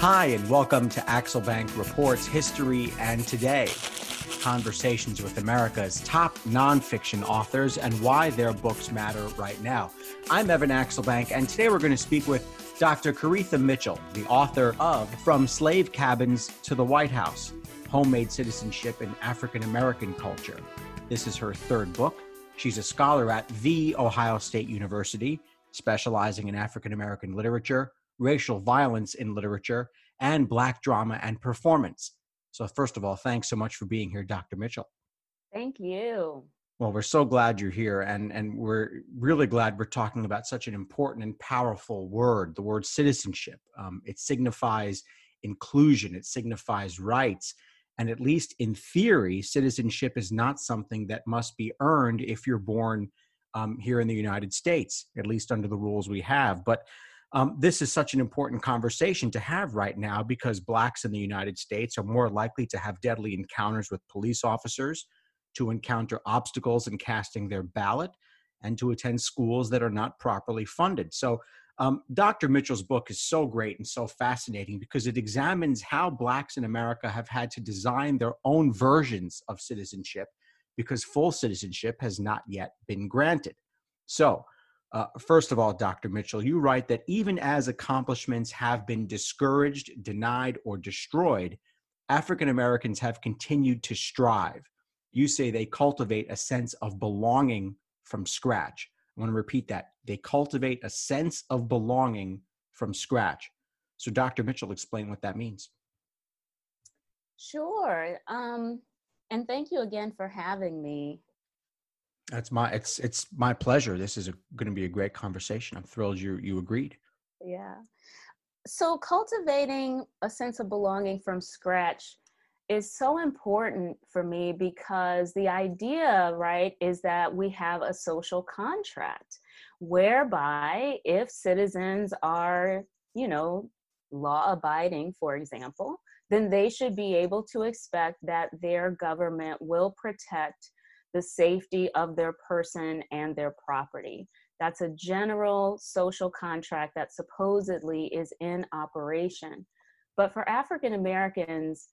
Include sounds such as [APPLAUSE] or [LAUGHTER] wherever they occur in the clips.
Hi, and welcome to Axelbank Reports History and Today. Conversations with America's top nonfiction authors and why their books matter right now. I'm Evan Axelbank, and today we're going to speak with Dr. Koritha Mitchell, the author of From Slave Cabins to the White House Homemade Citizenship in African American Culture. This is her third book. She's a scholar at The Ohio State University, specializing in African American literature, racial violence in literature, and Black drama and performance. So, first of all, thanks so much for being here, Dr. Mitchell. Thank you. Well, we're so glad you're here, and, and we're really glad we're talking about such an important and powerful word the word citizenship. Um, it signifies inclusion, it signifies rights. And at least in theory, citizenship is not something that must be earned if you're born um, here in the United States, at least under the rules we have. But um, this is such an important conversation to have right now because blacks in the United States are more likely to have deadly encounters with police officers, to encounter obstacles in casting their ballot, and to attend schools that are not properly funded. So, um, Dr. Mitchell's book is so great and so fascinating because it examines how blacks in America have had to design their own versions of citizenship because full citizenship has not yet been granted. So, uh, first of all, Dr. Mitchell, you write that even as accomplishments have been discouraged, denied, or destroyed, African Americans have continued to strive. You say they cultivate a sense of belonging from scratch. I want to repeat that. They cultivate a sense of belonging from scratch. So, Dr. Mitchell, explain what that means. Sure. Um, and thank you again for having me. That's my it's it's my pleasure. This is going to be a great conversation. I'm thrilled you you agreed. Yeah. So cultivating a sense of belonging from scratch is so important for me because the idea, right, is that we have a social contract whereby if citizens are, you know, law abiding, for example, then they should be able to expect that their government will protect the safety of their person and their property. That's a general social contract that supposedly is in operation. But for African Americans,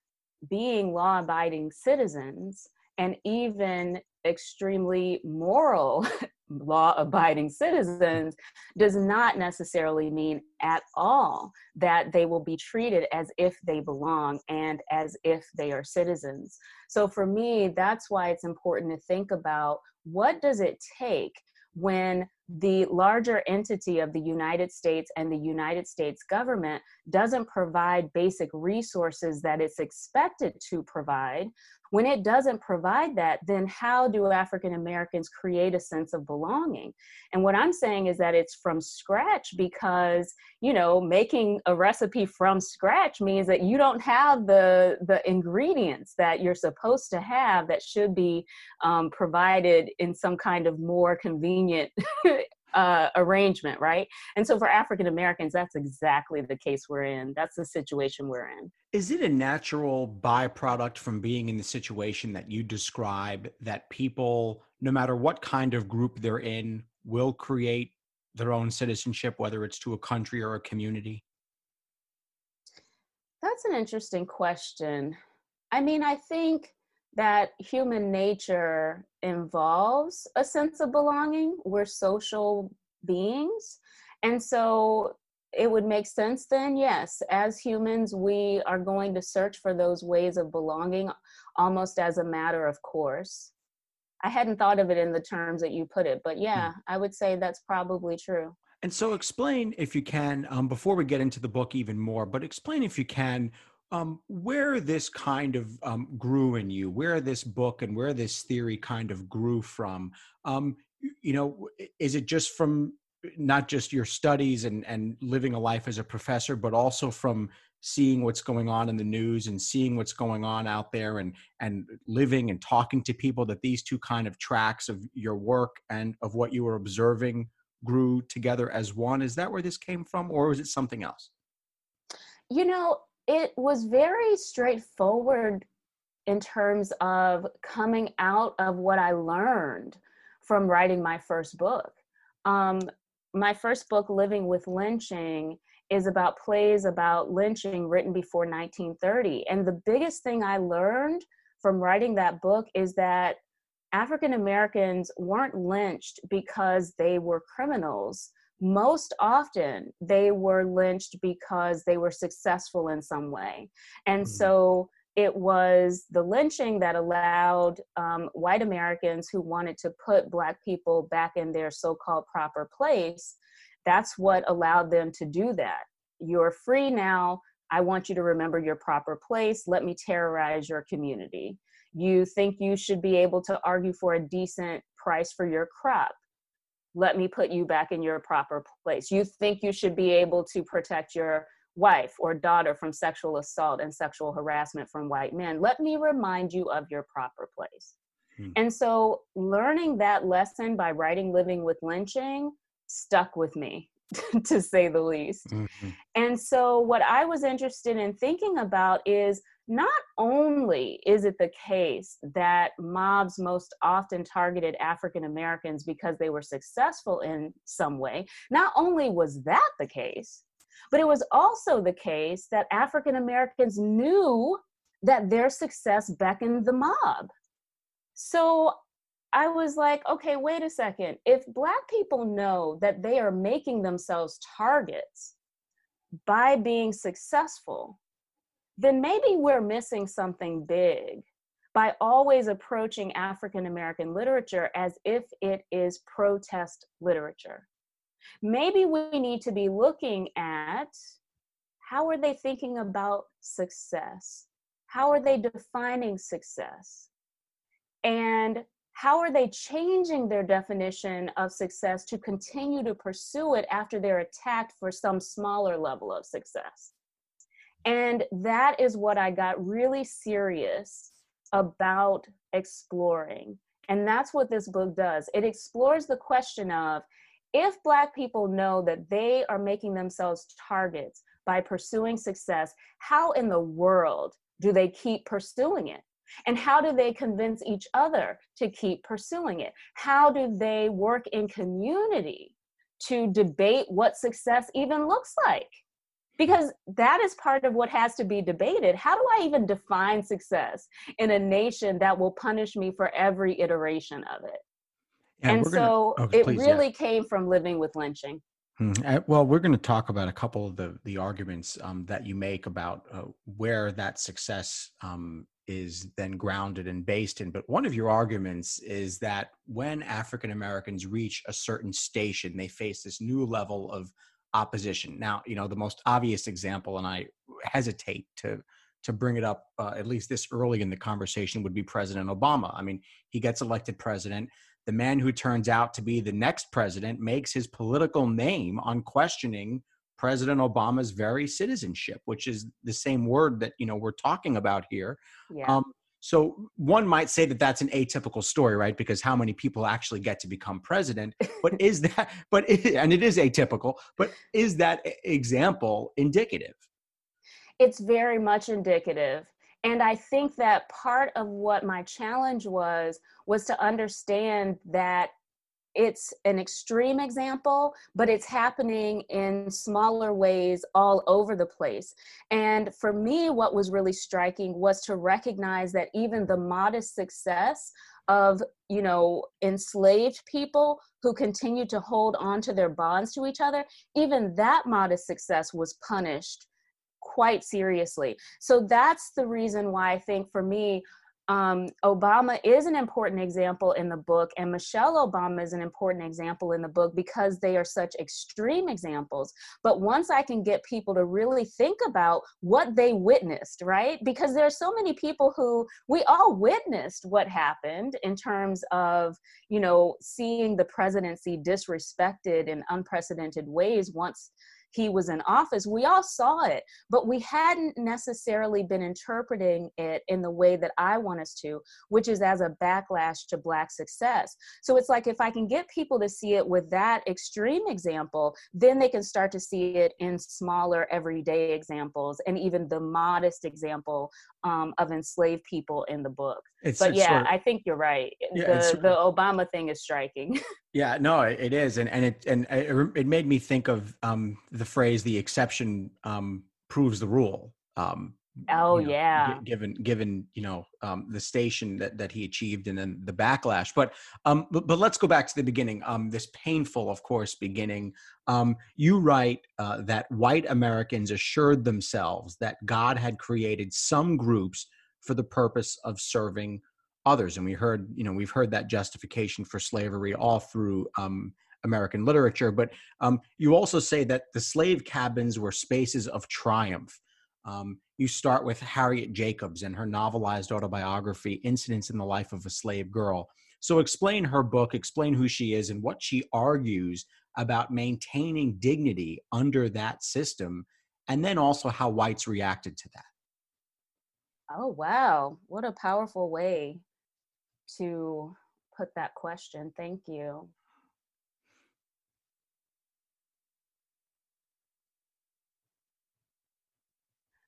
being law abiding citizens and even extremely moral [LAUGHS] law abiding citizens does not necessarily mean at all that they will be treated as if they belong and as if they are citizens. So for me, that's why it's important to think about what does it take when the larger entity of the United States and the United States government doesn't provide basic resources that it's expected to provide when it doesn't provide that, then how do African Americans create a sense of belonging? And what I'm saying is that it's from scratch because, you know, making a recipe from scratch means that you don't have the, the ingredients that you're supposed to have that should be um, provided in some kind of more convenient [LAUGHS] uh, arrangement, right? And so for African Americans, that's exactly the case we're in. That's the situation we're in. Is it a natural byproduct from being in the situation that you describe that people, no matter what kind of group they're in, will create their own citizenship, whether it's to a country or a community? That's an interesting question. I mean, I think that human nature involves a sense of belonging. We're social beings. And so it would make sense then, yes, as humans, we are going to search for those ways of belonging almost as a matter of course. I hadn't thought of it in the terms that you put it, but yeah, hmm. I would say that's probably true. And so, explain if you can, um, before we get into the book even more, but explain if you can um, where this kind of um, grew in you, where this book and where this theory kind of grew from. Um, you know, is it just from not just your studies and, and living a life as a professor, but also from seeing what's going on in the news and seeing what's going on out there and and living and talking to people that these two kind of tracks of your work and of what you were observing grew together as one is that where this came from or was it something else you know it was very straightforward in terms of coming out of what I learned from writing my first book. Um, my first book, Living with Lynching, is about plays about lynching written before 1930. And the biggest thing I learned from writing that book is that African Americans weren't lynched because they were criminals. Most often, they were lynched because they were successful in some way. And mm-hmm. so it was the lynching that allowed um, white Americans who wanted to put Black people back in their so called proper place. That's what allowed them to do that. You're free now. I want you to remember your proper place. Let me terrorize your community. You think you should be able to argue for a decent price for your crop. Let me put you back in your proper place. You think you should be able to protect your wife or daughter from sexual assault and sexual harassment from white men. Let me remind you of your proper place. Hmm. And so, learning that lesson by writing Living with Lynching stuck with me, [LAUGHS] to say the least. Mm-hmm. And so, what I was interested in thinking about is not only is it the case that mobs most often targeted African Americans because they were successful in some way, not only was that the case, but it was also the case that African Americans knew that their success beckoned the mob. So I was like, okay, wait a second. If Black people know that they are making themselves targets by being successful, then maybe we're missing something big by always approaching African American literature as if it is protest literature. Maybe we need to be looking at how are they thinking about success? How are they defining success? And how are they changing their definition of success to continue to pursue it after they're attacked for some smaller level of success? And that is what I got really serious about exploring. And that's what this book does. It explores the question of if Black people know that they are making themselves targets by pursuing success, how in the world do they keep pursuing it? And how do they convince each other to keep pursuing it? How do they work in community to debate what success even looks like? Because that is part of what has to be debated. How do I even define success in a nation that will punish me for every iteration of it? and, and so gonna, it please, really yeah. came from living with lynching. Hmm. Well, we're going to talk about a couple of the the arguments um, that you make about uh, where that success um, is then grounded and based in. But one of your arguments is that when African Americans reach a certain station, they face this new level of opposition. Now, you know, the most obvious example, and I hesitate to to bring it up uh, at least this early in the conversation, would be President Obama. I mean, he gets elected president. The man who turns out to be the next president makes his political name on questioning President Obama's very citizenship, which is the same word that you know we're talking about here. Yeah. Um, so one might say that that's an atypical story, right? Because how many people actually get to become president? But [LAUGHS] is that, but, it, and it is atypical, but is that example indicative? It's very much indicative. And I think that part of what my challenge was, was to understand that it's an extreme example, but it's happening in smaller ways all over the place. And for me, what was really striking was to recognize that even the modest success of you know enslaved people who continued to hold on to their bonds to each other even that modest success was punished quite seriously so that's the reason why i think for me um, Obama is an important example in the book, and Michelle Obama is an important example in the book because they are such extreme examples. But once I can get people to really think about what they witnessed, right? Because there are so many people who we all witnessed what happened in terms of, you know, seeing the presidency disrespected in unprecedented ways once he was in office, we all saw it, but we hadn't necessarily been interpreting it in the way that I want us to, which is as a backlash to Black success. So it's like if I can get people to see it with that extreme example, then they can start to see it in smaller everyday examples and even the modest example um, of enslaved people in the book. It's, but it's yeah, sort of, I think you're right. Yeah, the, the Obama thing is striking. [LAUGHS] Yeah, no, it is, and and it and it made me think of um, the phrase "the exception um, proves the rule." Um, oh you know, yeah, g- given given you know um, the station that that he achieved, and then the backlash. But um, but, but let's go back to the beginning. Um, this painful, of course, beginning. Um, you write uh, that white Americans assured themselves that God had created some groups for the purpose of serving others and we heard you know we've heard that justification for slavery all through um, american literature but um, you also say that the slave cabins were spaces of triumph um, you start with harriet jacobs and her novelized autobiography incidents in the life of a slave girl so explain her book explain who she is and what she argues about maintaining dignity under that system and then also how whites reacted to that Oh, wow. What a powerful way to put that question. Thank you.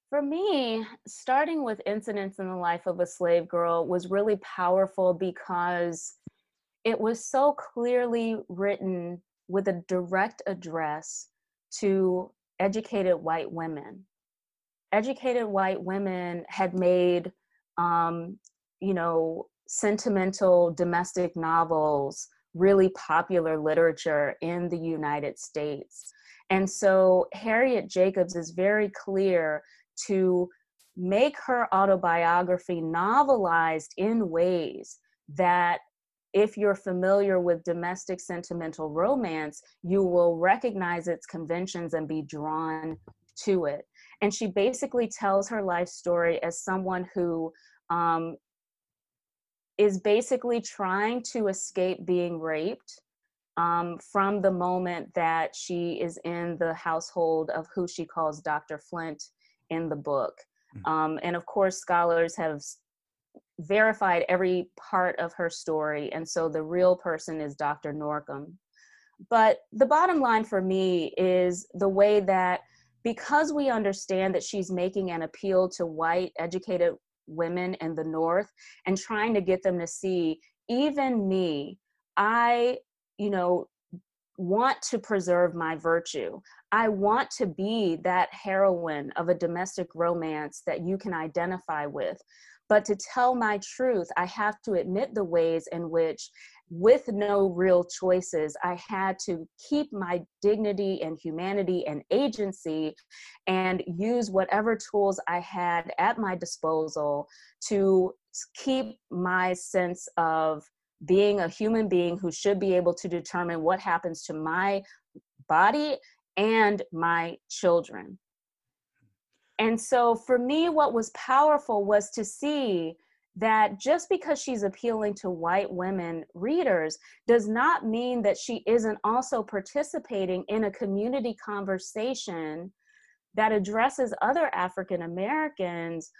For me, starting with incidents in the life of a slave girl was really powerful because it was so clearly written with a direct address to educated white women. Educated white women had made, um, you know, sentimental domestic novels really popular literature in the United States. And so Harriet Jacobs is very clear to make her autobiography novelized in ways that if you're familiar with domestic sentimental romance, you will recognize its conventions and be drawn to it. And she basically tells her life story as someone who um, is basically trying to escape being raped um, from the moment that she is in the household of who she calls Dr. Flint in the book. Mm. Um, and of course, scholars have verified every part of her story. And so the real person is Dr. Norcom. But the bottom line for me is the way that because we understand that she's making an appeal to white educated women in the North and trying to get them to see, even me, I, you know, want to preserve my virtue. I want to be that heroine of a domestic romance that you can identify with. But to tell my truth, I have to admit the ways in which with no real choices, I had to keep my dignity and humanity and agency and use whatever tools I had at my disposal to keep my sense of being a human being who should be able to determine what happens to my body and my children. And so for me, what was powerful was to see that just because she's appealing to white women readers does not mean that she isn't also participating in a community conversation that addresses other African Americans.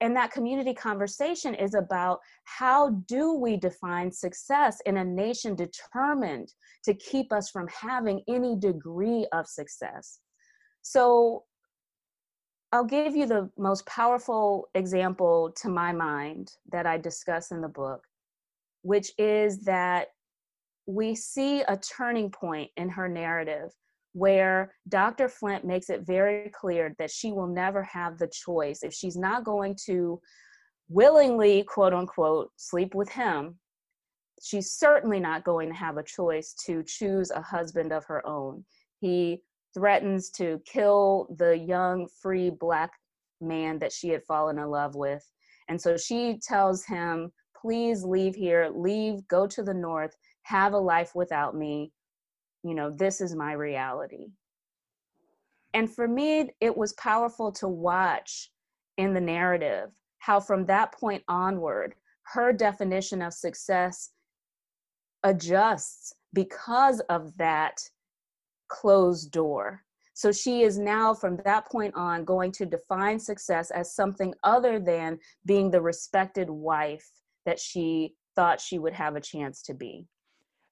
And that community conversation is about how do we define success in a nation determined to keep us from having any degree of success. So I'll give you the most powerful example to my mind that I discuss in the book, which is that we see a turning point in her narrative where Dr. Flint makes it very clear that she will never have the choice. If she's not going to willingly, quote unquote, sleep with him, she's certainly not going to have a choice to choose a husband of her own. He threatens to kill the young, free black man that she had fallen in love with. And so she tells him, please leave here, leave, go to the north, have a life without me. You know, this is my reality. And for me, it was powerful to watch in the narrative how, from that point onward, her definition of success adjusts because of that closed door. So she is now, from that point on, going to define success as something other than being the respected wife that she thought she would have a chance to be.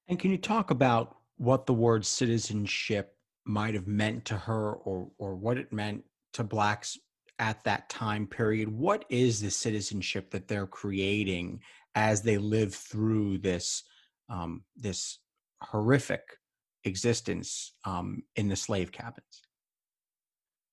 And can you talk about what the word citizenship might have meant to her or, or what it meant to Blacks at that time period? What is the citizenship that they're creating as they live through this, um, this horrific existence um, in the slave cabins.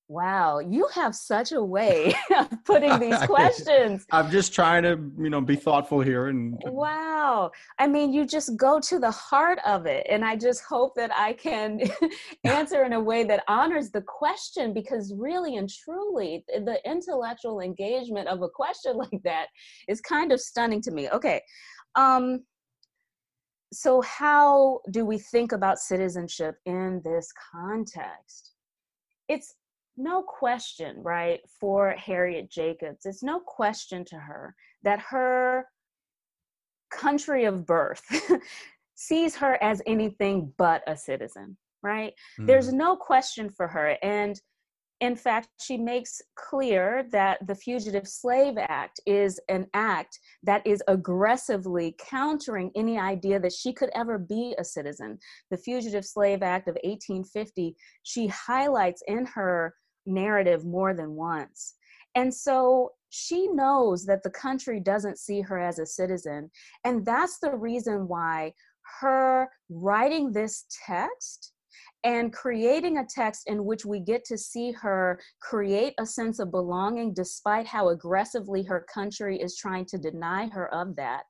Wow, you have such a way [LAUGHS] of putting these [LAUGHS] questions. I'm just trying to, you know, be thoughtful here and Wow. I mean, you just go to the heart of it and I just hope that I can [LAUGHS] answer in a way that honors the question because really and truly the intellectual engagement of a question like that is kind of stunning to me. Okay. Um so how do we think about citizenship in this context? It's no question, right, for Harriet Jacobs, it's no question to her that her country of birth [LAUGHS] sees her as anything but a citizen, right? Mm. There's no question for her. And in fact, she makes clear that the Fugitive Slave Act is an act that is aggressively countering any idea that she could ever be a citizen. The Fugitive Slave Act of 1850, she highlights in her narrative more than once. And so she knows that the country doesn't see her as a citizen. And that's the reason why her writing this text and creating a text in which we get to see her create a sense of belonging despite how aggressively her country is trying to deny her of that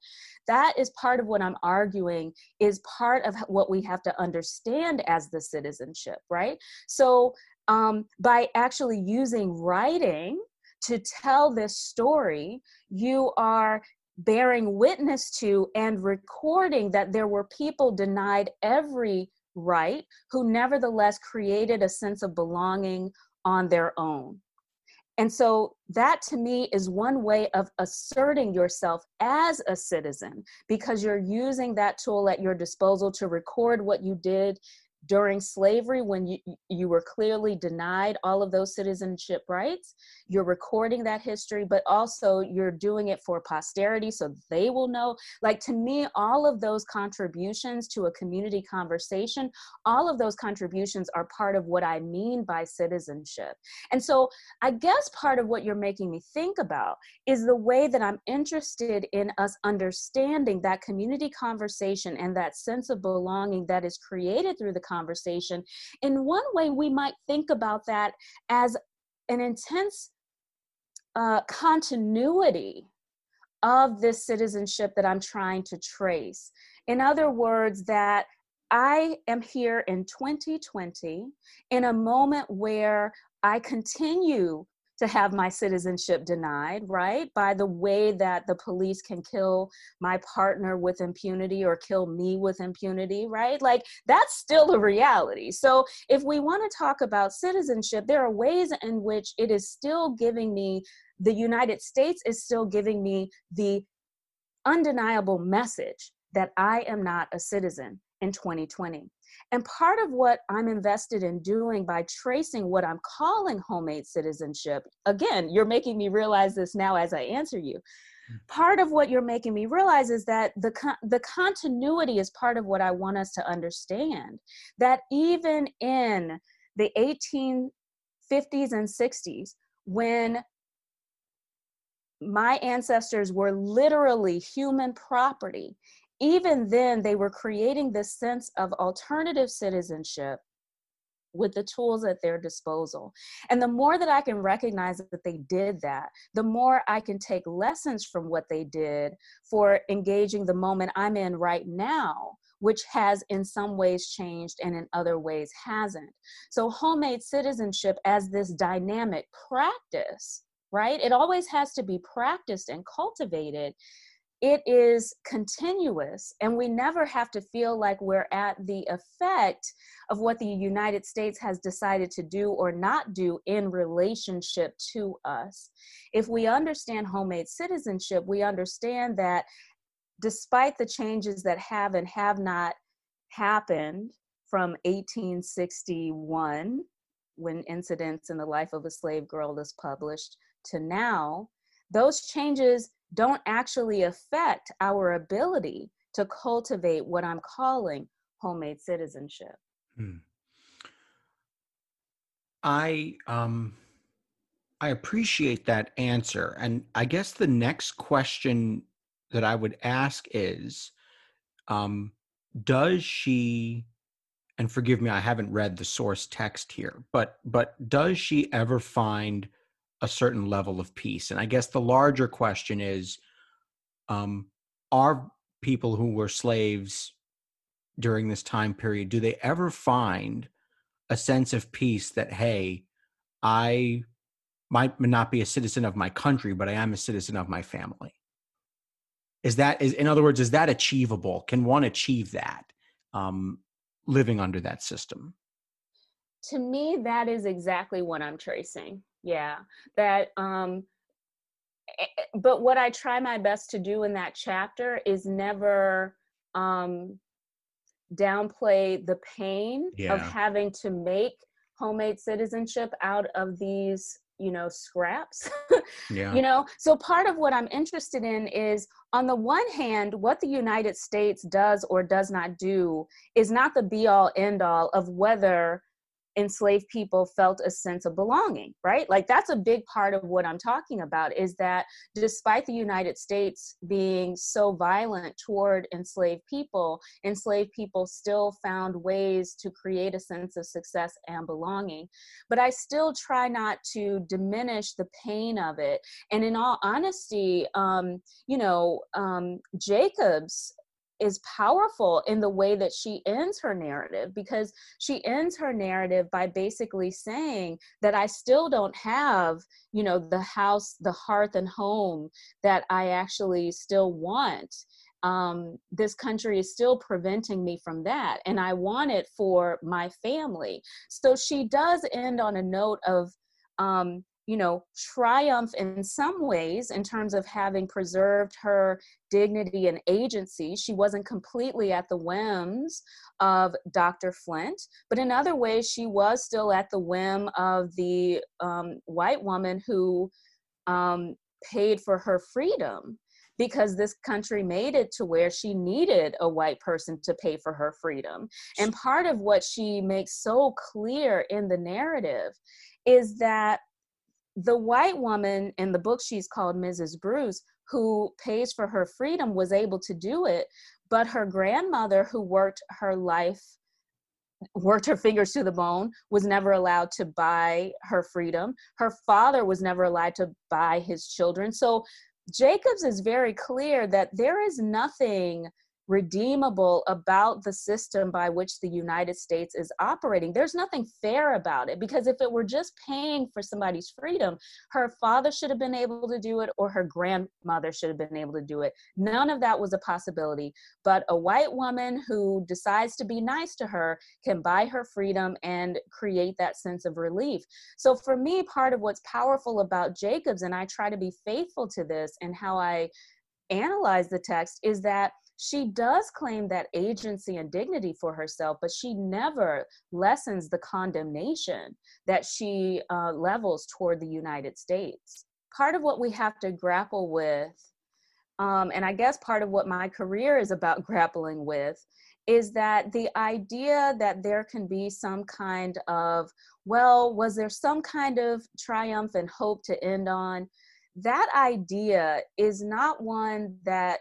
that is part of what i'm arguing is part of what we have to understand as the citizenship right so um, by actually using writing to tell this story, you are bearing witness to and recording that there were people denied every right who nevertheless created a sense of belonging on their own. And so that to me is one way of asserting yourself as a citizen because you're using that tool at your disposal to record what you did during slavery when you you were clearly denied all of those citizenship rights you're recording that history but also you're doing it for posterity so they will know. Like to me all of those contributions to a community conversation all of those contributions are part of what i mean by citizenship. And so i guess part of what you're making me think about is the way that i'm interested in us understanding that community conversation and that sense of belonging that is created through the conversation. In one way, we might think about that as an intense uh, continuity of this citizenship that I'm trying to trace. In other words, that I am here in 2020 in a moment where I continue to have my citizenship denied, right? By the way that the police can kill my partner with impunity or kill me with impunity, right? Like that's still a reality. So if we want to talk about citizenship, there are ways in which it is still giving me, the United States is still giving me the undeniable message that I am not a citizen in 2020. And part of what I'm invested in doing by tracing what I'm calling homemade citizenship, again, you're making me realize this now as I answer you. Hmm. Part of what you're making me realize is that the, the continuity is part of what I want us to understand. That even in the 1850s and 60s, when my ancestors were literally human property even then they were creating this sense of alternative citizenship with the tools at their disposal. And the more that I can recognize that they did that, the more I can take lessons from what they did for engaging the moment I'm in right now, which has in some ways changed and in other ways hasn't. So, homemade citizenship as this dynamic practice, right? It always has to be practiced and cultivated it is continuous and we never have to feel like we're at the effect of what the united states has decided to do or not do in relationship to us. If we understand homemade citizenship we understand that despite the changes that have and have not happened from 1861 when incidents in the life of a slave girl is published to now those changes don't actually affect our ability to cultivate what I'm calling homemade citizenship. Hmm. I um I appreciate that answer. And I guess the next question that I would ask is um does she and forgive me i haven't read the source text here but but does she ever find a certain level of peace and i guess the larger question is um are people who were slaves during this time period do they ever find a sense of peace that hey i might not be a citizen of my country but i am a citizen of my family? Is that is in other words is that achievable? Can one achieve that um, living under that system? To me that is exactly what i'm tracing yeah that um eh, eh, but what i try my best to do in that chapter is never um downplay the pain yeah. of having to make homemade citizenship out of these you know scraps [LAUGHS] yeah. you know so part of what i'm interested in is on the one hand what the united states does or does not do is not the be all end all of whether enslaved people felt a sense of belonging right? Like that's a big part of what i'm talking about is that despite the united states being so violent toward enslaved people enslaved people still found ways to create a sense of success and belonging. But i still try not to diminish the pain of it. And in all honesty um, you know um, jacobs is powerful in the way that she ends her narrative because she ends her narrative by basically saying that I still don't have, you know, the house, the hearth and home that I actually still want. Um, this country is still preventing me from that, and I want it for my family. So she does end on a note of um, you know, triumph in some ways in terms of having preserved her dignity and agency. She wasn't completely at the whims of Dr. Flint, but in other ways, she was still at the whim of the um, white woman who um, paid for her freedom because this country made it to where she needed a white person to pay for her freedom. And part of what she makes so clear in the narrative is that the white woman in the book she's called Mrs. Bruce, who pays for her freedom, was able to do it. But her grandmother, who worked her life, worked her fingers to the bone, was never allowed to buy her freedom. Her father was never allowed to buy his children. So Jacobs is very clear that there is nothing redeemable about the system by which the United States is operating. There's nothing fair about it because if it were just paying for somebody's freedom, her father should have been able to do it or her grandmother should have been able to do it. None of that was a possibility. But a white woman who decides to be nice to her can buy her freedom and create that sense of relief. So for me, part of what's powerful about Jacobs, and I try to be faithful to this and how I analyze the text, is that she does claim that agency and dignity for herself, but she never lessens the condemnation that she uh, levels toward the United States. Part of what we have to grapple with, um, and I guess part of what my career is about [LAUGHS] grappling with, is that the idea that there can be some kind of, well, was there some kind of triumph and hope to end on? That idea is not one that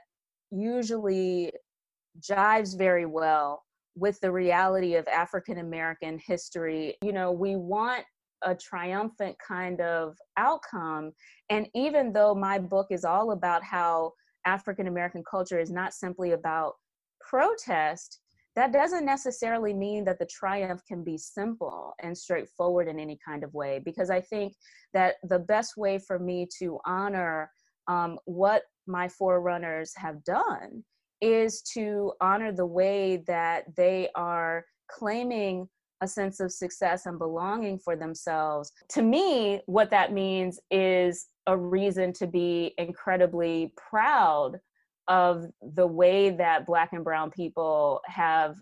usually jives very well with the reality of African American history. You know, we want a triumphant kind of outcome. And even though my book is all about how African American culture is not simply about protest, that doesn't necessarily mean that the triumph can be simple and straightforward in any kind of way. Because I think that the best way for me to honor um, what my forerunners have done is to honor the way that they are claiming a sense of success and belonging for themselves. To me, what that means is a reason to be incredibly proud of the way that Black and Brown people have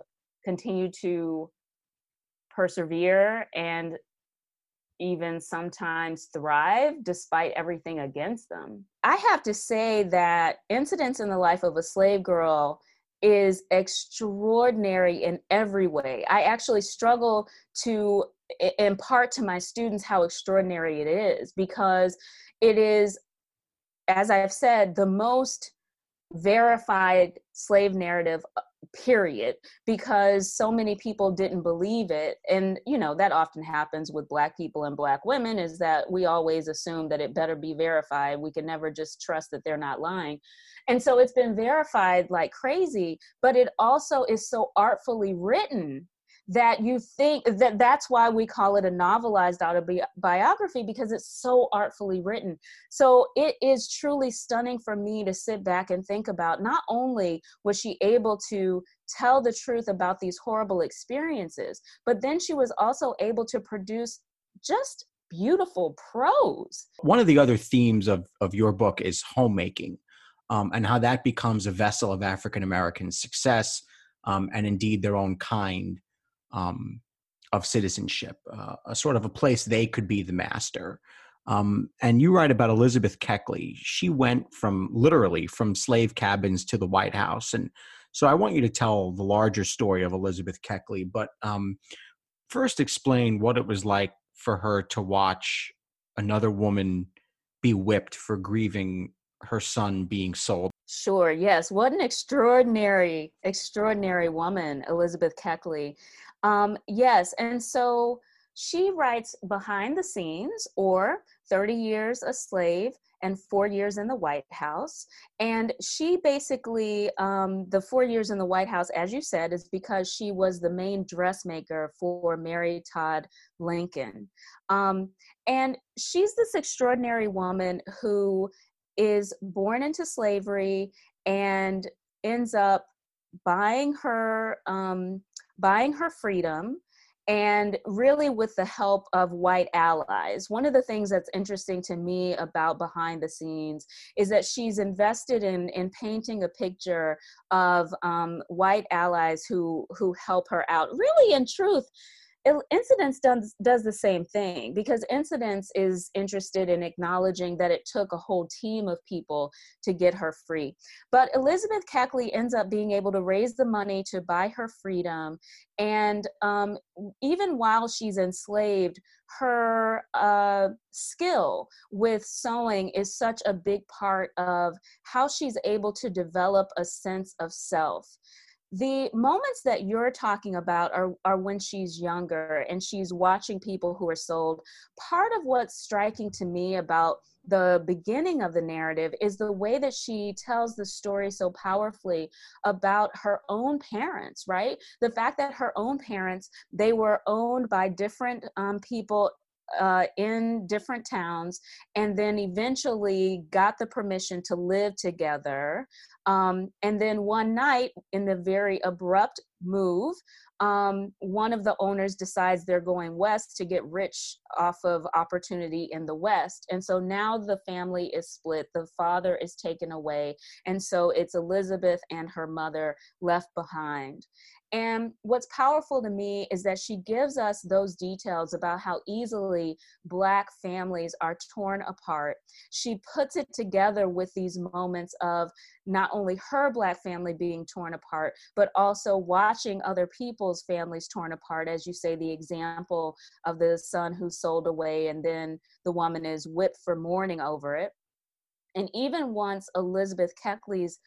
continued to persevere and even sometimes thrive despite everything against them. I have to say that Incidents in the Life of a Slave Girl is extraordinary in every way. I actually struggle to impart to my students how extraordinary it is because it is, as I've said, the most verified slave narrative period because so many people didn't believe it. And you know that often happens with black people and black women is that we always assume that it better be verified. We can never just trust that they're not lying. And so it's been verified like crazy but it also is so artfully written that you think that that's why we call it a novelized autobiography because it's so artfully written. So it is truly stunning for me to sit back and think about not only was she able to tell the truth about these horrible experiences, but then she was also able to produce just beautiful prose. One of the other themes of, of your book is homemaking um, and how that becomes a vessel of African American success um, and indeed their own kind um, of citizenship, uh, a sort of a place they could be the master. Um, and you write about Elizabeth Keckley. She went from literally from slave cabins to the White House. And so I want you to tell the larger story of Elizabeth Keckley, but um, first explain what it was like for her to watch another woman be whipped for grieving her son being sold. Sure, yes. What an extraordinary, extraordinary woman, Elizabeth Keckley. Um, yes, and so she writes behind the scenes or 30 years a slave and four years in the White House. And she basically, um, the four years in the White House, as you said, is because she was the main dressmaker for Mary Todd Lincoln. Um, and she's this extraordinary woman who is born into slavery and ends up buying her um, buying her freedom and really with the help of white allies. One of the things that's interesting to me about behind the scenes is that she's invested in in painting a picture of um, white allies who who help her out. Really, in truth, incidents does does the same thing because incidents is interested in acknowledging that it took a whole team of people to get her free. But elizabeth keckley ends up being able to raise the money to buy her freedom and um, even while she's enslaved her uh, skill with sewing is such a big part of how she's able to develop a sense of self the moments that you're talking about are, are when she's younger and she's watching people who are sold. Part of what's striking to me about the beginning of the narrative is the way that she tells the story so powerfully about her own parents right the fact that her own parents they were owned by different um, people uh, in different towns and then eventually got the permission to live together. Um, and then one night, in the very abrupt move, um, one of the owners decides they're going west to get rich off of opportunity in the west. And so now the family is split, the father is taken away. And so it's Elizabeth and her mother left behind. And what's powerful to me is that she gives us those details about how easily Black families are torn apart. She puts it together with these moments of not only her Black family being torn apart, but also watching other people's families torn apart. As you say, the example of the son who sold away, and then the woman is whipped for mourning over it. And even once Elizabeth Keckley's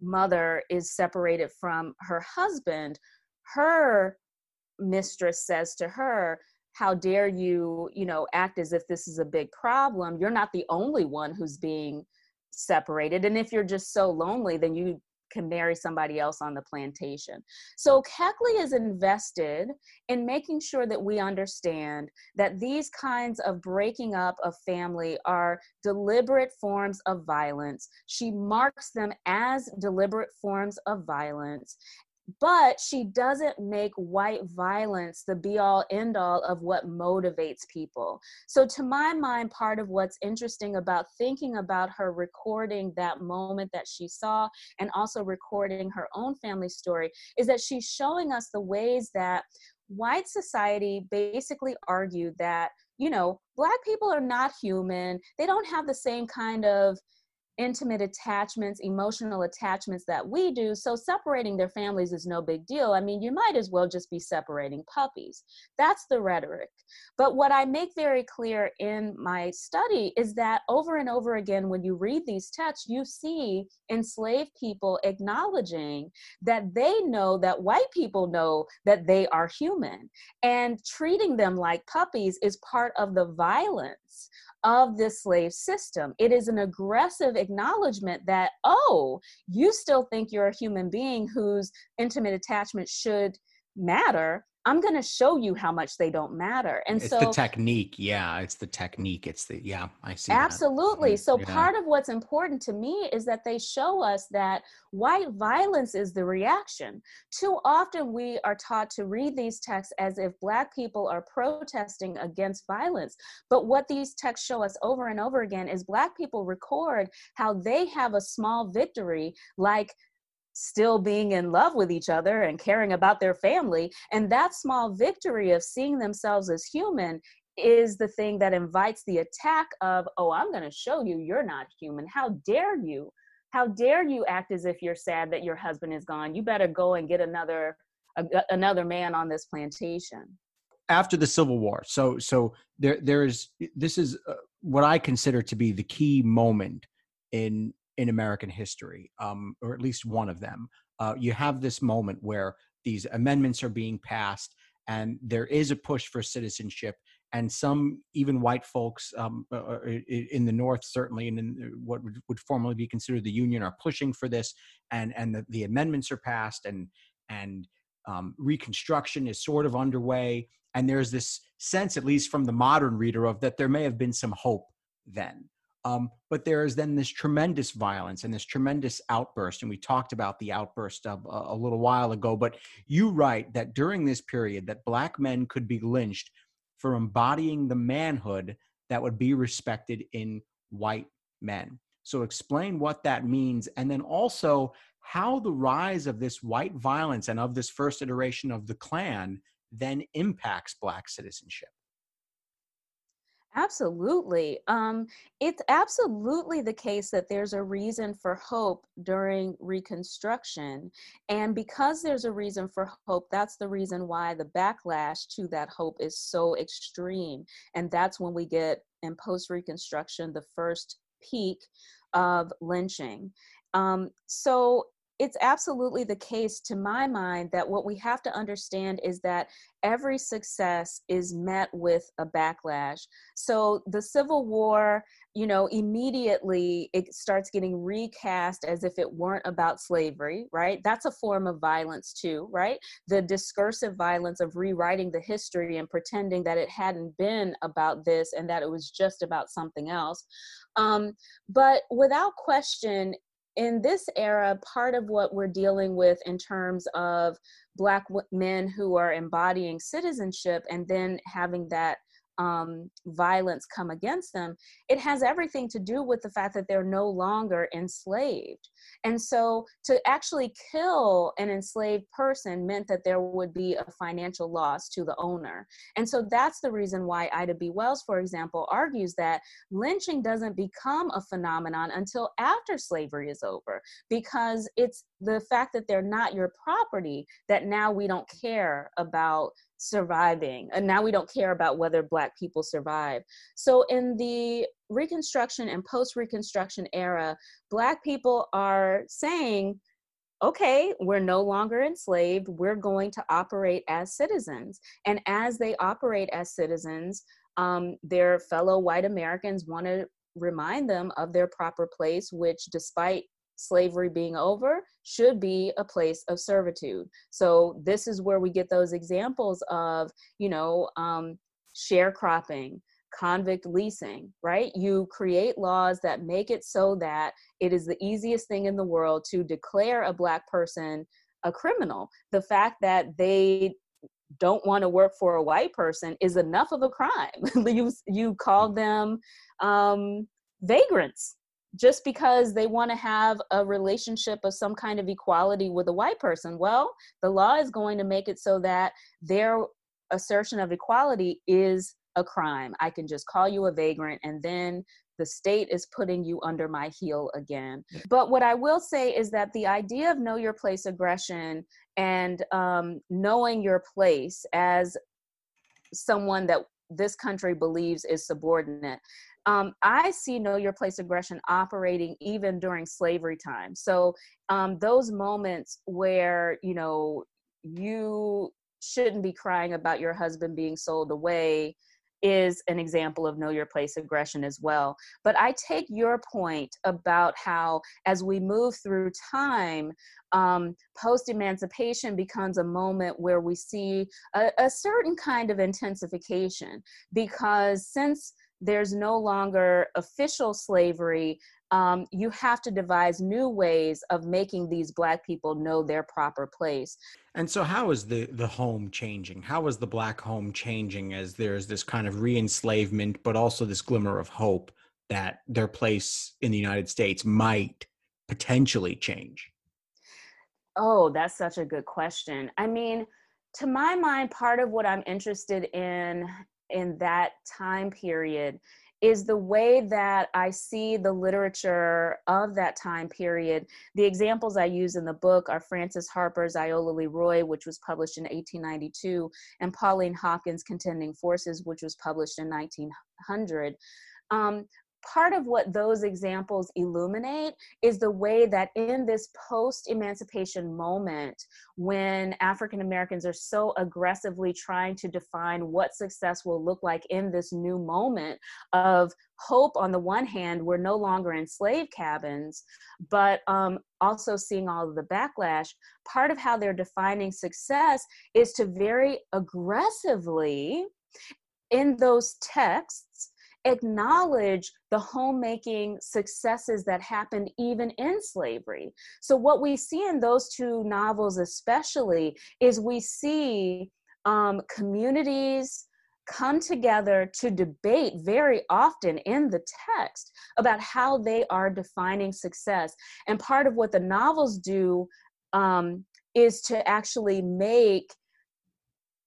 mother is separated from her husband, her mistress says to her, how dare you, you know, act as if this is a big problem? You're not the only one who's being separated. And if you're just so lonely, then you can marry somebody else on the plantation. So Keckley is invested in making sure that we understand that these kinds of breaking up of family are deliberate forms of violence. She marks them as deliberate forms of violence but she doesn't make white violence the be all end all of what motivates people. So, to my mind, part of what's interesting about thinking about her recording that moment that she saw and also recording her own family story is that she's showing us the ways that white society basically argued that, you know, black people are not human, they don't have the same kind of intimate attachments, emotional attachments that we do. So separating their families is no big deal. I mean, you might as well just be separating puppies. That's the rhetoric. But what I make very clear in my study is that over and over again, when you read these texts, you see enslaved people acknowledging that they know that white people know that they are human and treating them like puppies is part of the violence of this slave system. It is an aggressive acknowledgement that, oh, you still think you're a human being whose intimate attachment should matter I'm going to show you how much they don't matter. And so it's so the technique. Yeah. It's the technique. It's the, yeah, I see. Absolutely. That. So yeah. part of what's important to me is that they show us that white violence is the reaction. Too often we are taught to read these texts as if black people are protesting against violence. But what these texts show us over and over again is black people record how they have a small victory like still being in love with each other and caring about their family. And that small victory of seeing themselves as human is the thing that invites the attack of, oh, I'm going to show you you're not human. How dare you? How dare you act as if you're sad that your husband is gone? You better go and get another a, another man on this plantation. After the Civil War, so so there there is this is uh, what I consider to be the key moment in in American history, um, or at least one of them. Uh, you have this moment where these amendments are being passed, and there is a push for citizenship. And some, even white folks um, uh, uh in the North, certainly, and in uh, what would, formerly be considered the Union, are pushing for this. And and the, the amendments are passed, and and um, Reconstruction is sort of underway. And there's this sense, at least from the modern reader, of that there may have been some hope then. Um, but there is then this tremendous violence and this tremendous outburst. And we talked about the outburst of, uh, a little while ago. But you write that during this period, that black men could be lynched for embodying the manhood that would be respected in white men. So explain what that means, and then also how the rise of this white violence and of this first iteration of the Klan then impacts black citizenship. Absolutely. Um, it's absolutely the case that there's a reason for hope during Reconstruction. And because there's a reason for hope, that's the reason why the backlash to that hope is so extreme. And that's when we get in post Reconstruction the first peak of lynching. Um, so it's absolutely the case to my mind that what we have to understand is that every success is met with a backlash. So the civil war you know immediately it starts getting recast as if it weren't about slavery right? That's a form of violence too right? The discursive violence of rewriting the history and pretending that it hadn't been about this and that it was just about something else. Um, but without question in this era, part of what we're dealing with in terms of Black men who are embodying citizenship and then having that um, violence come against them, it has everything to do with the fact that they're no longer enslaved. And so to actually kill an enslaved person meant that there would be a financial loss to the owner. And so that's the reason why Ida B. Wells, for example, argues that lynching doesn't become a phenomenon until after slavery is over, because it's the fact that they're not your property that now we don't care about surviving and now we don't care about whether black people survive. So in the reconstruction and post reconstruction era black people are saying okay we're no longer enslaved. We're going to operate as citizens. And as they operate as citizens um, their fellow white americans want to remind them of their proper place which despite slavery being over should be a place of servitude. So this is where we get those examples of you know um, sharecropping convict leasing right? You create laws that make it so that it is the easiest thing in the world to declare a black person a criminal. The fact that they don't want to work for a white person is enough of a crime. [LAUGHS] You you call them um, vagrants just because they want to have a relationship of some kind of equality with a white person. Well, the law is going to make it so that their assertion of equality is a crime. I can just call you a vagrant and then the state is putting you under my heel again. But what I will say is that the idea of know your place aggression and um, knowing your place as someone that this country believes is subordinate. Um, I see know your place aggression operating even during slavery time. So um, those moments where you know you shouldn't be crying about your husband being sold away is an example of know your place aggression as well. But I take your point about how, as we move through time, um, post emancipation becomes a moment where we see a, a certain kind of intensification because since there's no longer official slavery, um, you have to devise new ways of making these black people know their proper place. And so, how is the the home changing? How is the black home changing as there's this kind of re-enslavement, but also this glimmer of hope that their place in the United States might potentially change? Oh, that's such a good question. I mean, to my mind, part of what I'm interested in in that time period is the way that I see the literature of that time period. The examples I use in the book are Frances Harper's Iola Leroy, which was published in 1892, and Pauline Hopkins' Contending Forces, which was published in 1900. Um, part of what those examples illuminate is the way that in this post emancipation moment, when African Americans are so aggressively trying to define what success will look like in this new moment of hope, on the one hand, we're no longer in slave cabins, but um, also seeing all of the backlash, part of how they're defining success is to very aggressively in those texts acknowledge the homemaking successes that happened even in slavery. So, what we see in those two novels, especially, is we see um, communities come together to debate very often in the text about how they are defining success. And part of what the novels do um, is to actually make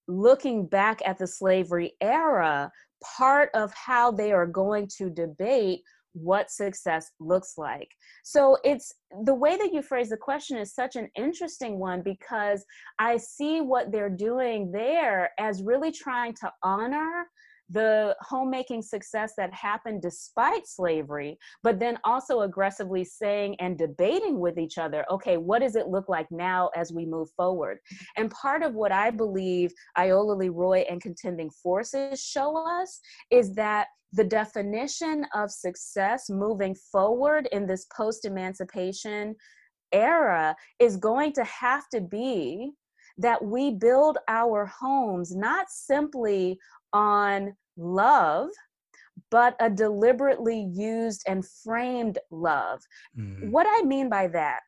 looking back at the slavery era part of how they are going to debate what success looks like. So it's the way that you phrase the question is such an interesting one because I see what they're doing there as really trying to honor the homemaking success that happened despite slavery, but then also aggressively saying and debating with each other, okay, what does it look like now as we move forward? And part of what I believe Iola Leroy and contending forces show us is that the definition of success moving forward in this post emancipation era is going to have to be that we build our homes not simply on love, but a deliberately used and framed love. Mm-hmm. What I mean by that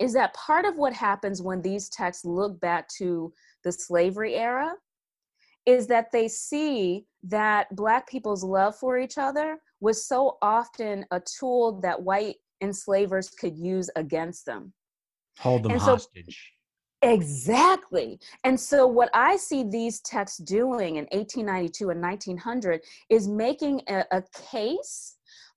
is that part of what happens when these texts look back to the slavery era is that they see that Black people's love for each other was so often a tool that white enslavers could use against them. Hold them and hostage. Exactly. And so, what I see these texts doing in 1892 and 1900 is making a, a, case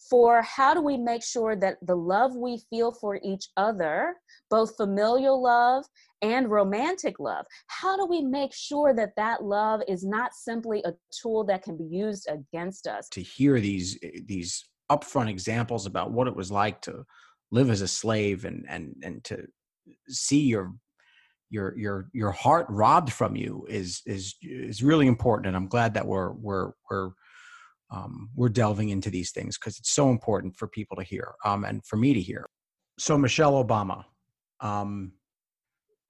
for how do we make sure that the love we feel for each other, both familial love and romantic love, how do we make sure that that love is not simply a tool that can be used against us? To hear these eh, these upfront examples about what it was like to live as a slave and and and to see your your your your heart robbed from you is is is really important and i'm glad that we're we're we're um, we're delving into these things because it's so important for people to hear um, and for me to hear. So michelle obama um,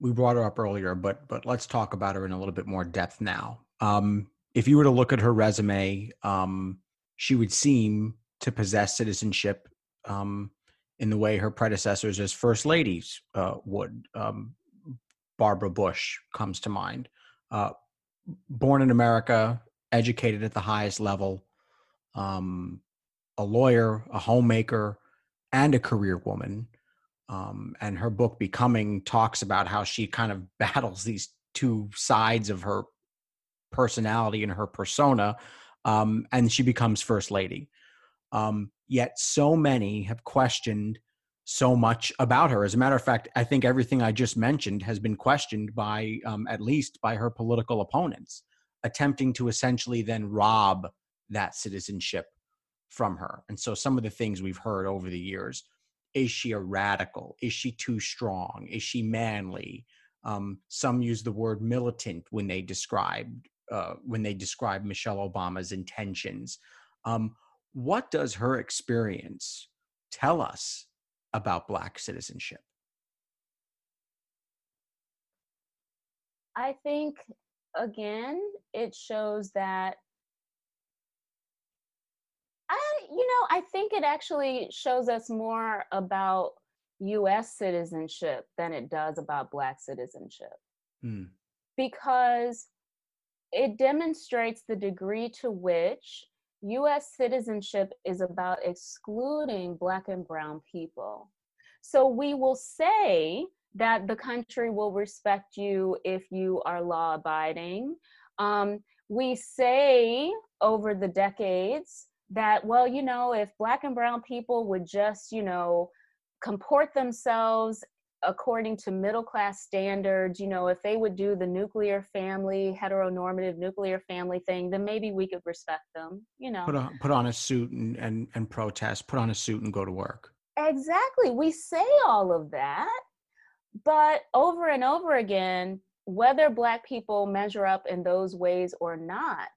we brought her up earlier but but let's talk about her in a little bit more depth now. Um, if you were to look at her resume um, she would seem to possess citizenship um, in the way her predecessors as first ladies uh, would um, Barbara Bush comes to mind. Uh, born in America, educated at the highest level, um, a lawyer, a homemaker, and a career woman. Um, and her book Becoming talks about how she kind of [LAUGHS] battles these two sides of her personality and her persona, um, and she becomes first lady. Um, yet so many have questioned so much about her. As a matter of fact, I think everything I just mentioned has been questioned by um, at least by her political opponents, attempting to essentially then rob that citizenship from her. And so some of the things we've heard over the years is she a radical? Is she too strong? Is she manly? Um, some use the word militant when they describe uh, when they describe Michelle Obama's intentions. Um, what does her experience tell us about Black citizenship? I think, again, it shows that. I, you know, I think it actually shows us more about US citizenship than it does about Black citizenship. Mm. Because it demonstrates the degree to which US citizenship is about excluding Black and Brown people. So we will say that the country will respect you if you are law abiding. Um, we say over the decades that, well, you know, if Black and Brown people would just, you know, comport themselves according to middle class standards you know if they would do the nuclear family heteronormative nuclear family thing then maybe we could respect them you know. Put on, put on a suit and, and and protest put on a suit and go to work. Exactly. We say all of that but over and over again whether black people measure up in those ways or not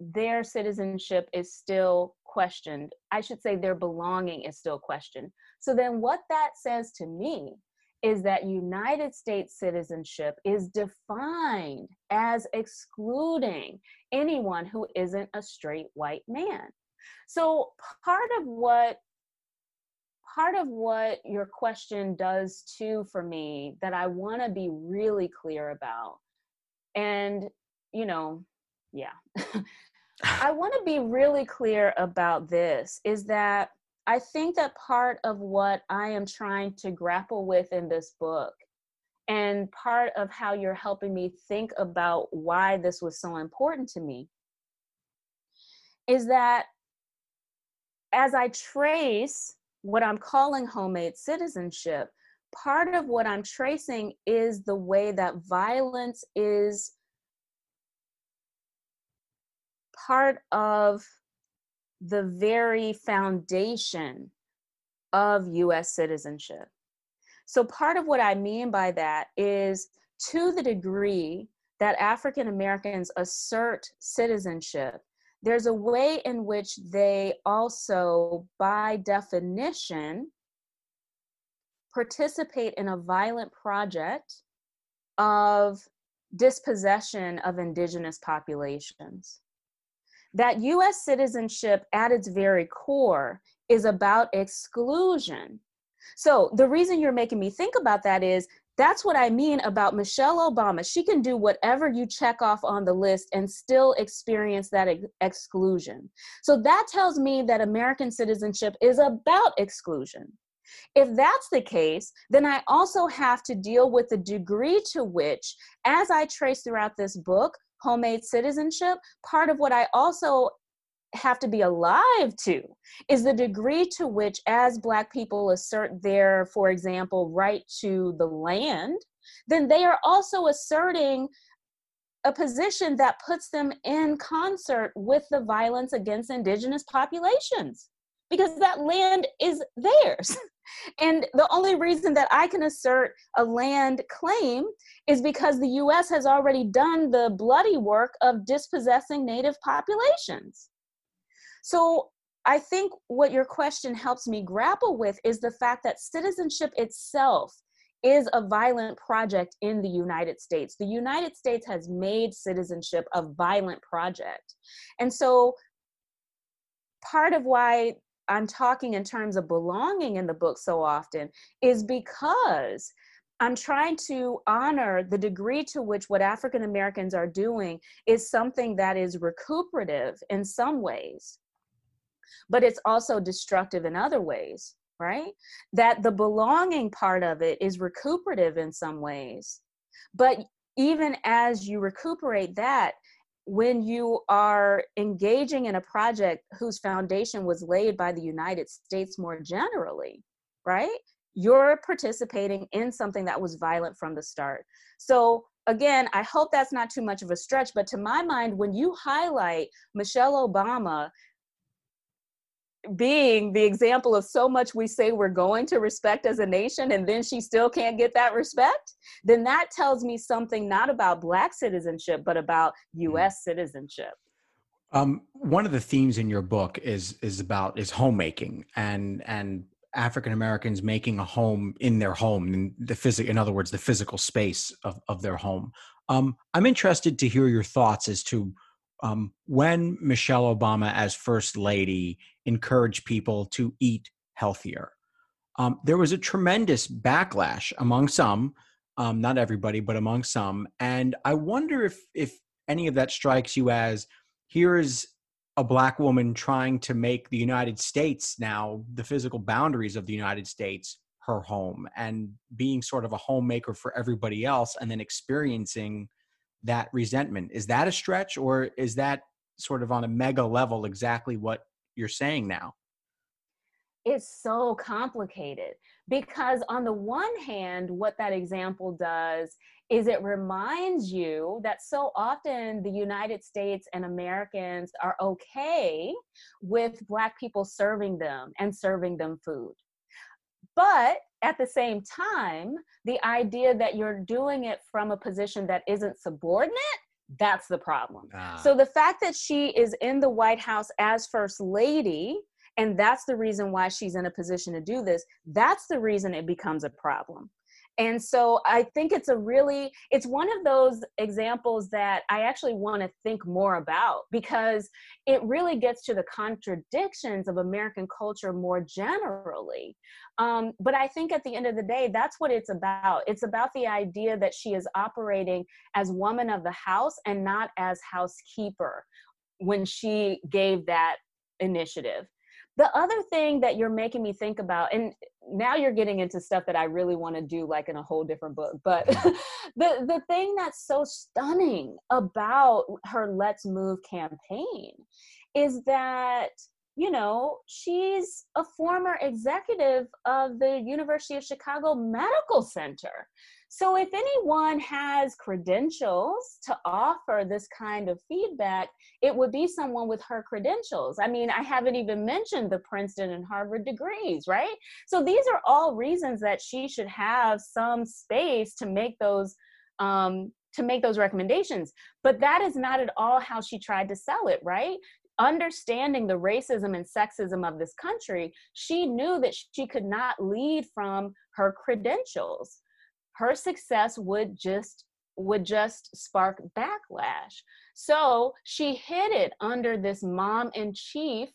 their citizenship is still questioned. I should say their belonging is still questioned. So then what that says to me is that United States citizenship is defined as excluding anyone who isn't a straight white man. So part of what part of what your question does too for me that I want to be really clear about and you know yeah [LAUGHS] I want to be really clear about this is that I think that part of what I am trying to grapple with in this book, and part of how you're helping me think about why this was so important to me, is that as I trace what I'm calling homemade citizenship, part of what I'm tracing is the way that violence is part of the very foundation of US citizenship. So, part of what I mean by that is to the degree that African Americans assert citizenship, there's a way in which they also, by definition, participate in a violent project of dispossession of indigenous populations that US citizenship at its very core is about exclusion. So the reason you're making me think about that is that's what I mean about Michelle Obama. She can do whatever you check off on the list and still experience that ex- exclusion. So that tells me that American citizenship is about exclusion. If that's the case, then I also have to deal with the degree to which, as I trace throughout this book, homemade citizenship, part of what I also have to be alive to is the degree to which, as Black people assert their, for example, right to the land, then they are also asserting a position that puts them in concert with the violence against indigenous populations because that land is theirs. [LAUGHS] And the only reason that I can assert a land claim is because the US has already done the bloody work of dispossessing native populations. So I think what your question helps me grapple with is the fact that citizenship itself is a violent project in the United States. The United States has made citizenship a violent project. And so part of why I'm talking in terms of belonging in the book so often is because I'm trying to honor the degree to which what African Americans are doing is something that is recuperative in some ways, but it's also destructive in other ways, right? That the belonging part of it is recuperative in some ways. But even as you recuperate that, when you are engaging in a project whose foundation was laid by the United States more generally, right? You're participating in something that was violent from the start. So, again, I hope that's not too much of a stretch, but to my mind, when you highlight Michelle Obama being the example of so much we say we're going to respect as a nation and then she still can't get that respect then that tells me something not about black citizenship but about mm-hmm. us citizenship um, one of the themes in your book is is about is homemaking and and African Americans making a home in their home in the physical in other words the physical space of, of their home. Um, I'm interested to hear your thoughts as to um, when Michelle Obama, as First Lady, encouraged people to eat healthier, um, there was a tremendous backlash among some, um, not everybody, but among some. And I wonder if if any of that strikes you as here is a black woman trying to make the United States now the physical boundaries of the United States her home and being sort of a homemaker for everybody else and then experiencing that resentment. Is that a stretch or is that sort of on a mega level exactly what you're saying now? It's so complicated because, on the one hand, what that example does is it reminds you that so often the United States and Americans are okay with Black people serving them and serving them food. But at the same time, the idea that you're doing it from a position that isn't subordinate, that's the problem. Ah. So the fact that she is in the White House as First Lady, and that's the reason why she's in a position to do this, that's the reason it becomes a problem and so i think it's a really it's one of those examples that i actually want to think more about because it really gets to the contradictions of american culture more generally. Um, but i think at the end of the day that's what it's about. It's about the idea that she is operating as woman of the house and not as housekeeper when she gave that initiative the other thing that you're making me think about and now you're getting into stuff that i really want to do like in a whole different book but [LAUGHS] the the thing that's so stunning about her let's move campaign is that you know she's a former executive of the university of chicago medical center so, if anyone has credentials to offer this kind of feedback, it would be someone with her credentials. I mean, I haven't even mentioned the Princeton and Harvard degrees, right? So, these are all reasons that she should have some space to make those. Um, to make those recommendations. But that is not at all how she tried to sell it, right? understanding the racism and sexism of this country, she knew that she could not lead from her credentials her success would just would just spark backlash. So she hid it under this mom in chief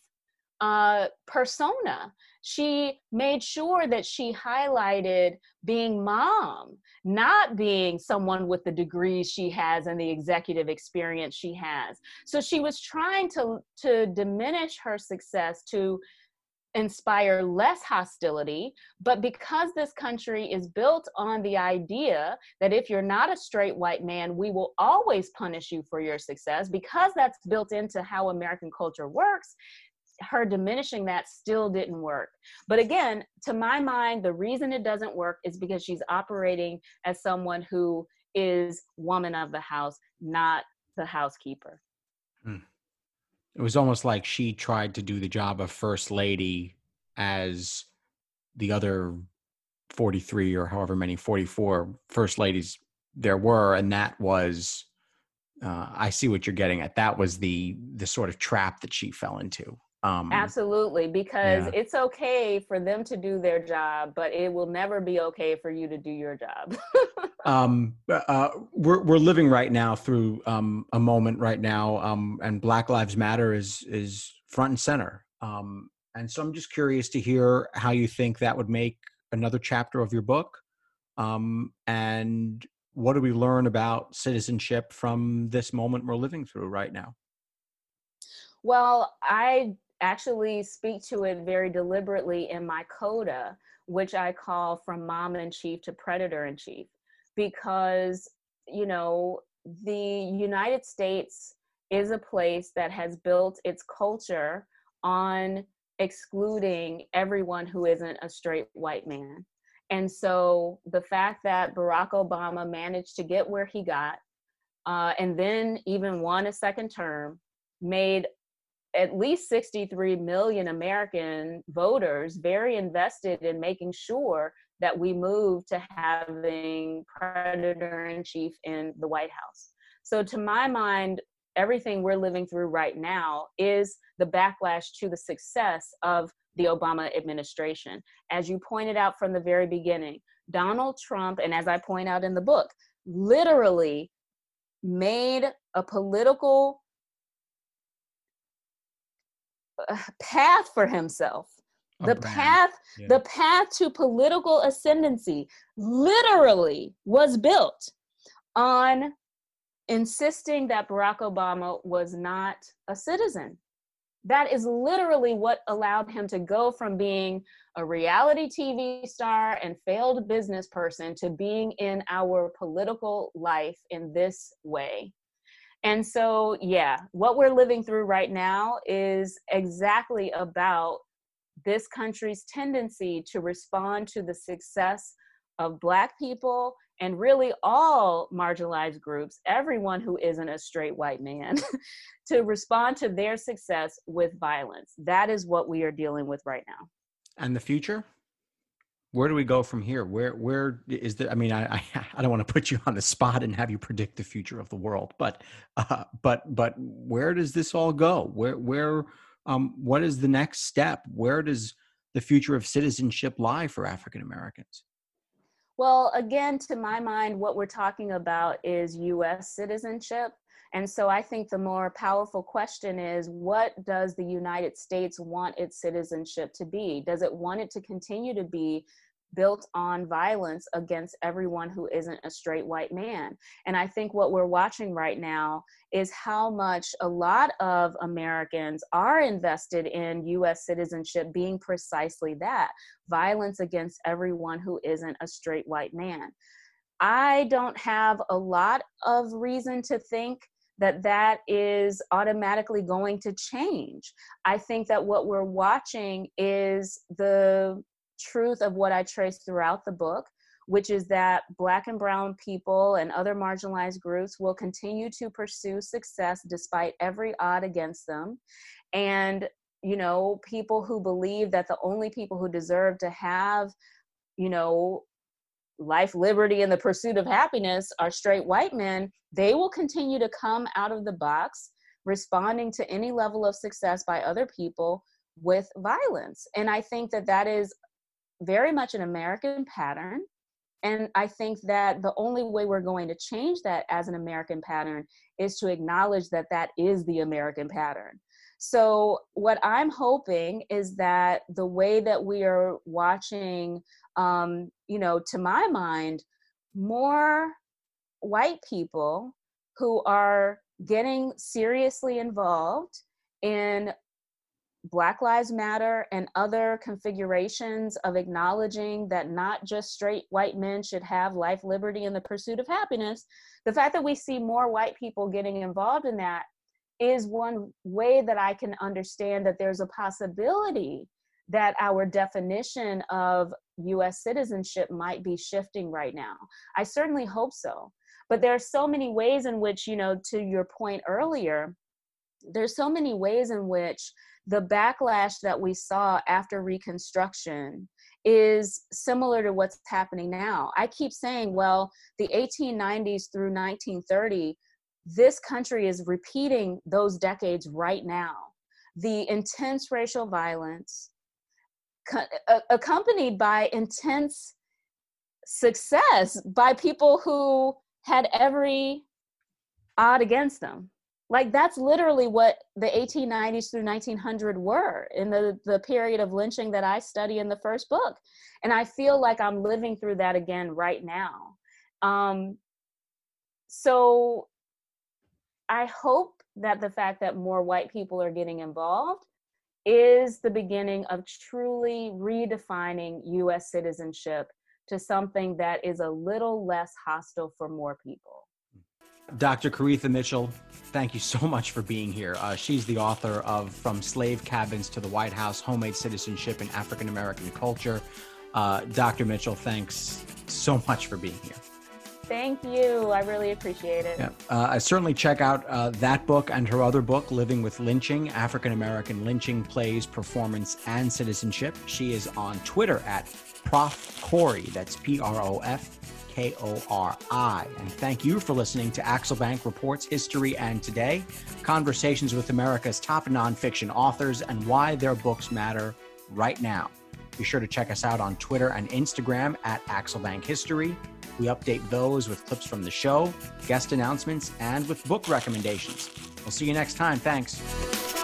uh, persona. She made sure that she highlighted being mom, not being someone with the degrees she has and the executive experience she has. So she was trying to to diminish her success to inspire less hostility. But because this country is built on the idea that if you're not a straight white man, we will always punish you for your success, because that's built into how American culture works, her diminishing that still didn't work. But again, to my mind, the reason it doesn't work is because she's operating as someone who is woman of the house, not the housekeeper. Hmm it was almost like she tried to do the job of first lady as the other 43 or however many 44 first ladies there were and that was uh, i see what you're getting at. That was the the sort of trap that she fell into um, Absolutely, because yeah. it's okay for them to do their job, but it will never be okay for you to do your job. [LAUGHS] um, uh, we're we're living right now through um, a moment right now, um, and Black Lives Matter is is front and center. Um, and so I'm just curious to hear how you think that would make another chapter of your book, um, and what do we learn about citizenship from this moment we're living through right now? Well, I actually speak to it very deliberately in my coda, which I call from mom in chief to predator in chief, because, you know, the United States is a place that has built its culture on excluding everyone who isn't a straight white man. And so the fact that Barack Obama managed to get where he got uh, and then even won a second term made at least 63 million American voters very invested in making sure that we move to having predator in chief in the White House. So, to my mind, everything we're living through right now is the backlash to the success of the Obama administration. As you pointed out from the very beginning, Donald Trump, and as I point out in the book, literally made a political [SIGHS] path for himself the path yeah. the path to political ascendancy literally was built on insisting that Barack Obama was not a citizen. That is literally what allowed him to go from being a reality TV star and failed business person to being in our political life in this way. And so, yeah, what we're living through right now is exactly about this country's tendency to respond to the success of Black people and really all marginalized groups, everyone who isn't a straight white man, [LAUGHS] to respond to their success with violence. That is what we are dealing with right now. And the future? Where do we go from here? Where where is the? I mean, I I, [LAUGHS] don't want to put you on the spot and have you predict the future of the world, but uh, but but where does this all go? Where where um, what is the next step? Where does the future of citizenship lie for African Americans? Well, again, to my mind, what we're talking about is US citizenship. And so I think the more powerful question is what does the United States want its citizenship to be? Does it want it to continue to be built on violence against everyone who isn't a straight white man. And I think what we're watching right now is how much a lot of Americans are invested in US citizenship being precisely that violence against everyone who isn't a straight white man. I don't have a lot of reason to think that that is automatically going to change. I think that what we're watching is the truth of what I trace throughout the book, which is that Black and Brown people and other marginalized groups will continue to pursue success despite every odd against them. And, you know, people who believe that the only people who deserve to have, you know, life, liberty, and the pursuit of happiness are straight white men, they will continue to come out of the box responding to any level of success by other people with violence. And I think that that is very much an American pattern. And I think that the only way we're going to change that as an American pattern is to acknowledge that that is the American pattern. So, what I'm hoping is that the way that we are watching, um, you know, to my mind, more white people who are getting seriously involved in Black Lives Matter and other configurations of acknowledging that not just straight white men should have life, liberty, and the pursuit of happiness, the fact that we see more white people getting involved in that is one way that I can understand that there's a possibility that our definition of US citizenship might be shifting right now. I certainly hope so. But there are so many ways in which, you know, to your point earlier, there's so many ways in which the backlash that we saw after Reconstruction is similar to what's happening now. I keep saying, well, the 1890s through 1930, this country is repeating those decades right now. The intense racial violence, co- accompanied by intense success by people who had every odd against them like that's literally what the 1890s through 1900 were in the the period of lynching that i study in the first book. And i feel like i'm living through that again right now. Um, so i hope that the fact that more white people are getting involved is the beginning of truly redefining us citizenship to something that is a little less hostile for more people Dr. Koritha Mitchell, thank you so much for being here. Uh, she's the author of From Slave Cabins to the White House Homemade Citizenship in African American Culture. Uh, Dr. Mitchell, thanks so much for being here. Thank you. I really appreciate it. Yeah. Uh, I certainly check out uh, that book and her other book, Living with Lynching African American Lynching Plays, Performance, and Citizenship. She is on Twitter at Prof. Kori. That's P R O F K O R I. And thank you for listening to Axelbank Reports History and Today conversations with America's top nonfiction authors and why their books matter right now. Be sure to check us out on Twitter and Instagram at Axelbank History. We update those with clips from the show, guest announcements, and with book recommendations. We'll see you next time. Thanks.